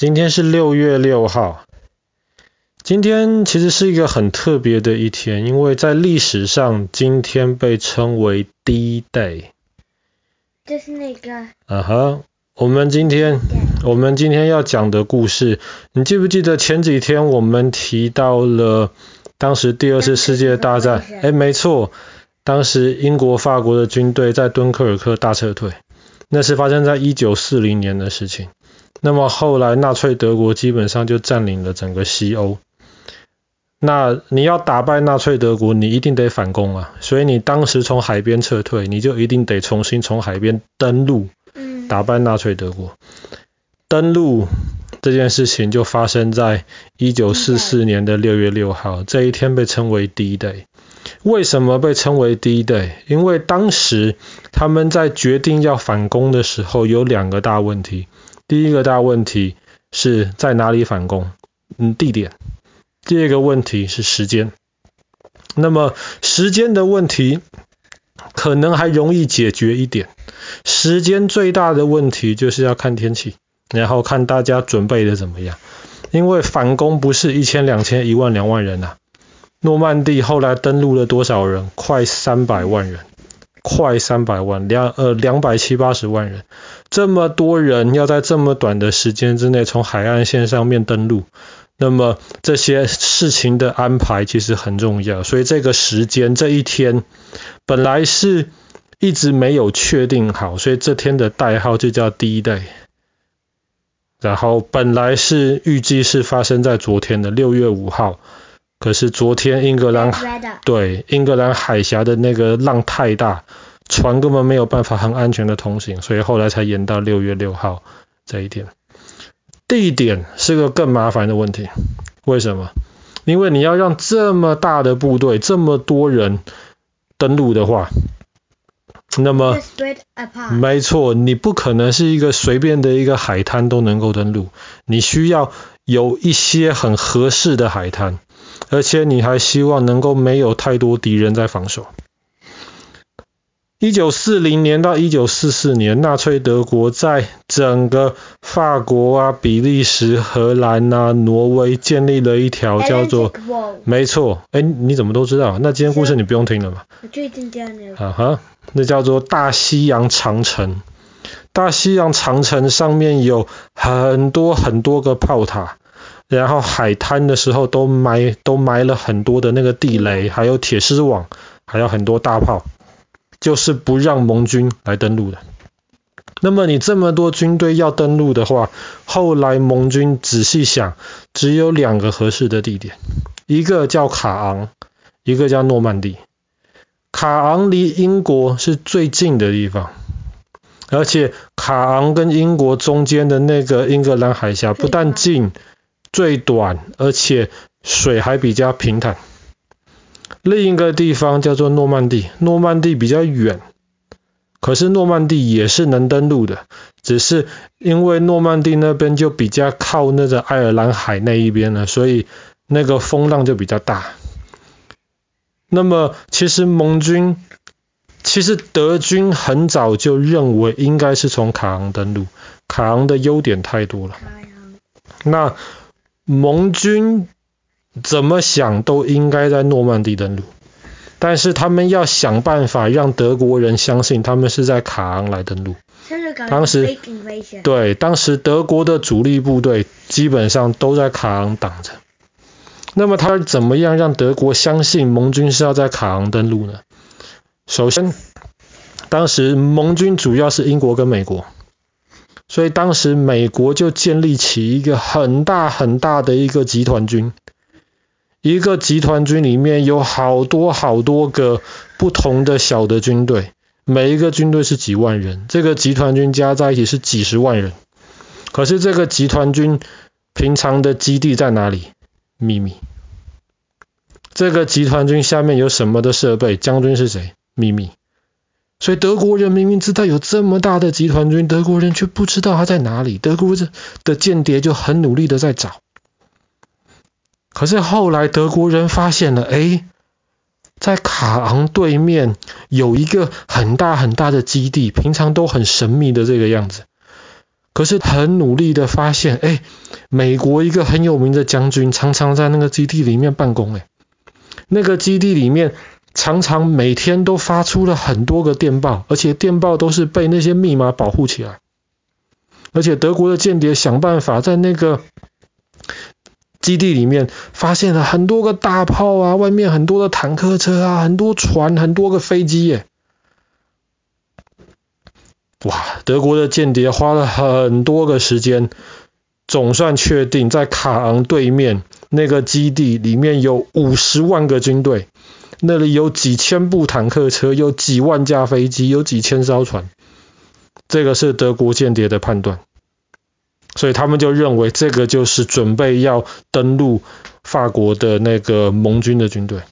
今天是六月六号。今天其实是一个很特别的一天，因为在历史上，今天被称为 D-Day。就是那个。啊哈，我们今天我们今天要讲的故事，你记不记得前几天我们提到了当时第二次世界大战？哎，没错，当时英国、法国的军队在敦刻尔克大撤退，那是发生在一九四零年的事情。那么后来，纳粹德国基本上就占领了整个西欧。那你要打败纳粹德国，你一定得反攻啊！所以你当时从海边撤退，你就一定得重新从海边登陆，打败纳粹德国。登陆这件事情就发生在一九四四年的六月六号，这一天被称为 D-Day。为什么被称为 D-Day？因为当时他们在决定要反攻的时候，有两个大问题。第一个大问题是在哪里反攻？嗯，地点。第二个问题是时间。那么时间的问题可能还容易解决一点。时间最大的问题就是要看天气，然后看大家准备的怎么样。因为反攻不是一千、两千、一万、两万人呐、啊。诺曼底后来登陆了多少人？快三百万人。快三百万，两呃两百七八十万人，这么多人要在这么短的时间之内从海岸线上面登陆，那么这些事情的安排其实很重要，所以这个时间这一天本来是一直没有确定好，所以这天的代号就叫 D-Day。然后本来是预计是发生在昨天的六月五号。可是昨天英格兰对英格兰海峡的那个浪太大，船根本没有办法很安全的通行，所以后来才延到六月六号这一天。地点是个更麻烦的问题，为什么？因为你要让这么大的部队这么多人登陆的话，那么没错，你不可能是一个随便的一个海滩都能够登陆，你需要有一些很合适的海滩。而且你还希望能够没有太多敌人在防守。一九四零年到一九四四年，纳粹德国在整个法国啊、比利时、荷兰啊、挪威建立了一条叫做……没错，哎，你怎么都知道？那今天故事你不用听了嘛？我最近这样啊哈，那叫做大西洋长城。大西洋长城上面有很多很多个炮塔。然后海滩的时候都埋都埋了很多的那个地雷，还有铁丝网，还有很多大炮，就是不让盟军来登陆的。那么你这么多军队要登陆的话，后来盟军仔细想，只有两个合适的地点，一个叫卡昂，一个叫诺曼底。卡昂离英国是最近的地方，而且卡昂跟英国中间的那个英格兰海峡不但近。最短，而且水还比较平坦。另一个地方叫做诺曼底，诺曼底比较远，可是诺曼底也是能登陆的，只是因为诺曼底那边就比较靠那个爱尔兰海那一边了，所以那个风浪就比较大。那么其实盟军，其实德军很早就认为应该是从卡昂登陆，卡昂的优点太多了。那盟军怎么想都应该在诺曼底登陆，但是他们要想办法让德国人相信他们是在卡昂来登陆。当时对，当时德国的主力部队基本上都在卡昂挡着。那么他怎么样让德国相信盟军是要在卡昂登陆呢？首先，当时盟军主要是英国跟美国。所以当时美国就建立起一个很大很大的一个集团军，一个集团军里面有好多好多个不同的小的军队，每一个军队是几万人，这个集团军加在一起是几十万人。可是这个集团军平常的基地在哪里？秘密。这个集团军下面有什么的设备？将军是谁？秘密。所以德国人明明知道有这么大的集团军，德国人却不知道他在哪里。德国的间谍就很努力的在找。可是后来德国人发现了，哎，在卡昂对面有一个很大很大的基地，平常都很神秘的这个样子。可是很努力的发现，哎，美国一个很有名的将军常常在那个基地里面办公，诶，那个基地里面常常每天都发出了很多个电报，而且电报都是被那些密码保护起来。而且德国的间谍想办法在那个基地里面发现了很多个大炮啊，外面很多的坦克车啊，很多船，很多个飞机耶。哇，德国的间谍花了很多个时间，总算确定在卡昂对面那个基地里面有五十万个军队，那里有几千部坦克车，有几万架飞机，有几千艘船。这个是德国间谍的判断，所以他们就认为这个就是准备要登陆法国的那个盟军的军队。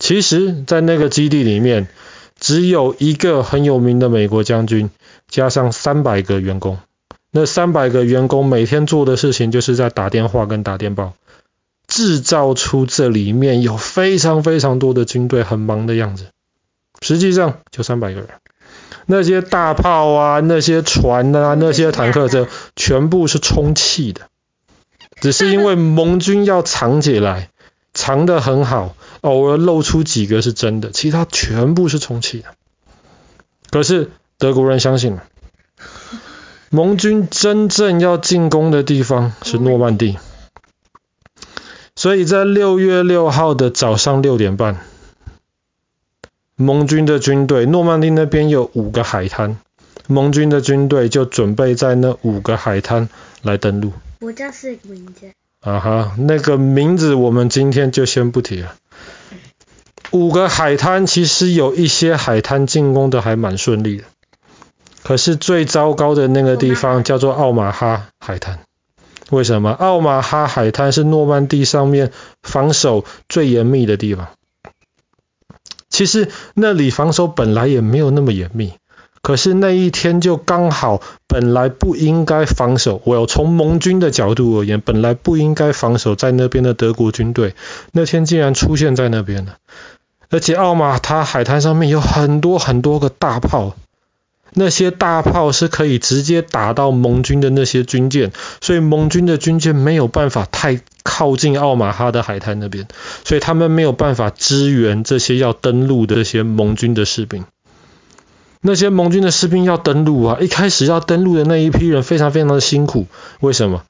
其实，在那个基地里面，只有一个很有名的美国将军，加上三百个员工。那三百个员工每天做的事情，就是在打电话跟打电报，制造出这里面有非常非常多的军队很忙的样子。实际上，就三百个人。那些大炮啊，那些船啊，那些坦克车，全部是充气的，只是因为盟军要藏起来，藏得很好，偶尔露出几个是真的，其他全部是充气的。可是德国人相信了，盟军真正要进攻的地方是诺曼底，所以在六月六号的早上六点半。盟军的军队，诺曼底那边有五个海滩，盟军的军队就准备在那五个海滩来登陆。我叫是名字。啊哈，那个名字我们今天就先不提了。五个海滩其实有一些海滩进攻的还蛮顺利的，可是最糟糕的那个地方叫做奥马哈海滩。为什么？奥马哈海滩是诺曼底上面防守最严密的地方。其实那里防守本来也没有那么严密，可是那一天就刚好本来不应该防守。我要从盟军的角度而言，本来不应该防守在那边的德国军队，那天竟然出现在那边了。而且奥马他海滩上面有很多很多个大炮。那些大炮是可以直接打到盟军的那些军舰，所以盟军的军舰没有办法太靠近奥马哈的海滩那边，所以他们没有办法支援这些要登陆的这些盟军的士兵。那些盟军的士兵要登陆啊，一开始要登陆的那一批人非常非常的辛苦，为什么？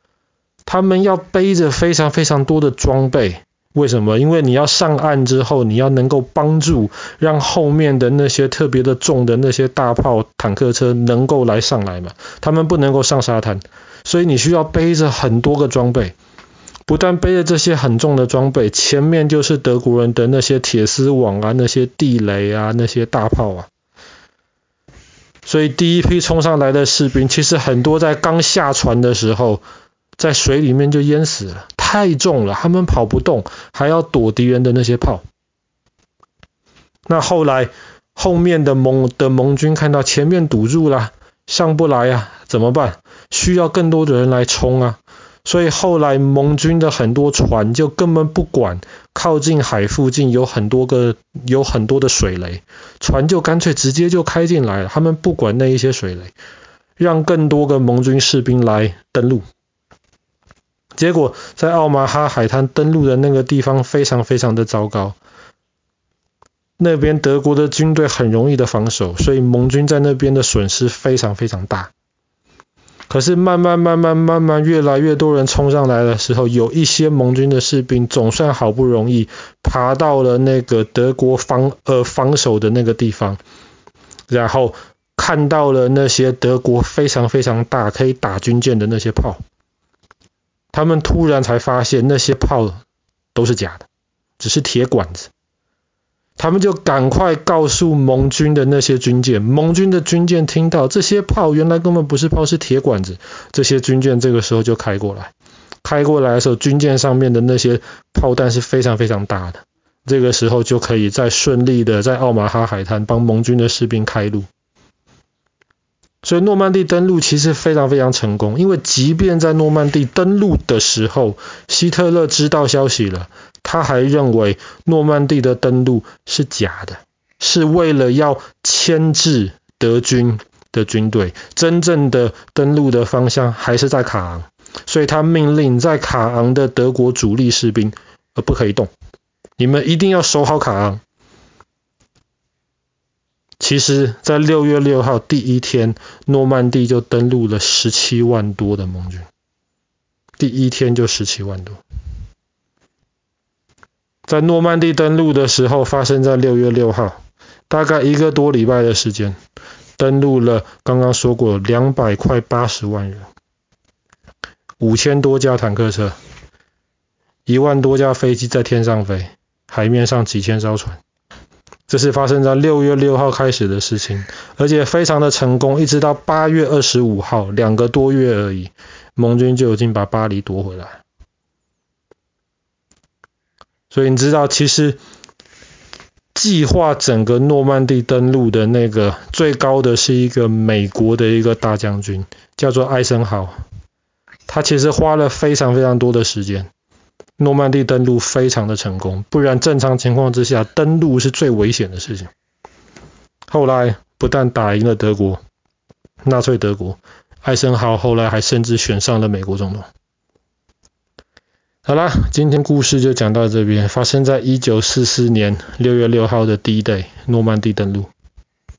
他们要背着非常非常多的装备。为什么？因为你要上岸之后，你要能够帮助让后面的那些特别的重的那些大炮、坦克车能够来上来嘛。他们不能够上沙滩，所以你需要背着很多个装备。不但背着这些很重的装备，前面就是德国人的那些铁丝网啊、那些地雷啊、那些大炮啊。所以第一批冲上来的士兵，其实很多在刚下船的时候，在水里面就淹死了。太重了，他们跑不动，还要躲敌人的那些炮。那后来后面的盟的盟军看到前面堵住了，上不来啊，怎么办？需要更多的人来冲啊。所以后来盟军的很多船就根本不管靠近海附近有很多个有很多的水雷，船就干脆直接就开进来了。他们不管那一些水雷，让更多个盟军士兵来登陆。结果在奥马哈海滩登陆的那个地方非常非常的糟糕，那边德国的军队很容易的防守，所以盟军在那边的损失非常非常大。可是慢慢慢慢慢慢越来越多人冲上来的时候，有一些盟军的士兵总算好不容易爬到了那个德国防呃防守的那个地方，然后看到了那些德国非常非常大可以打军舰的那些炮。他们突然才发现那些炮都是假的，只是铁管子。他们就赶快告诉盟军的那些军舰，盟军的军舰听到这些炮原来根本不是炮，是铁管子。这些军舰这个时候就开过来，开过来的时候，军舰上面的那些炮弹是非常非常大的。这个时候就可以再顺利的在奥马哈海滩帮盟军的士兵开路。所以诺曼底登陆其实非常非常成功，因为即便在诺曼底登陆的时候，希特勒知道消息了，他还认为诺曼底的登陆是假的，是为了要牵制德军的军队，真正的登陆的方向还是在卡昂。所以他命令在卡昂的德国主力士兵，呃，不可以动，你们一定要守好卡昂。其实，在六月六号第一天，诺曼底就登陆了十七万多的盟军，第一天就十七万多。在诺曼底登陆的时候，发生在六月六号，大概一个多礼拜的时间，登陆了刚刚说过两百快八十万人。五千多架坦克车，一万多架飞机在天上飞，海面上几千艘船。这是发生在六月六号开始的事情，而且非常的成功，一直到八月二十五号，两个多月而已，盟军就已经把巴黎夺回来。所以你知道，其实计划整个诺曼底登陆的那个最高的是一个美国的一个大将军，叫做艾森豪。他其实花了非常非常多的时间，诺曼底登陆非常的成功，不然正常情况之下，登陆是最危险的事情。后来不但打赢了德国，纳粹德国，艾森豪后来还甚至选上了美国总统。好啦，今天故事就讲到这边，发生在一九四四年六月六号的 D-Day，诺曼底登陆。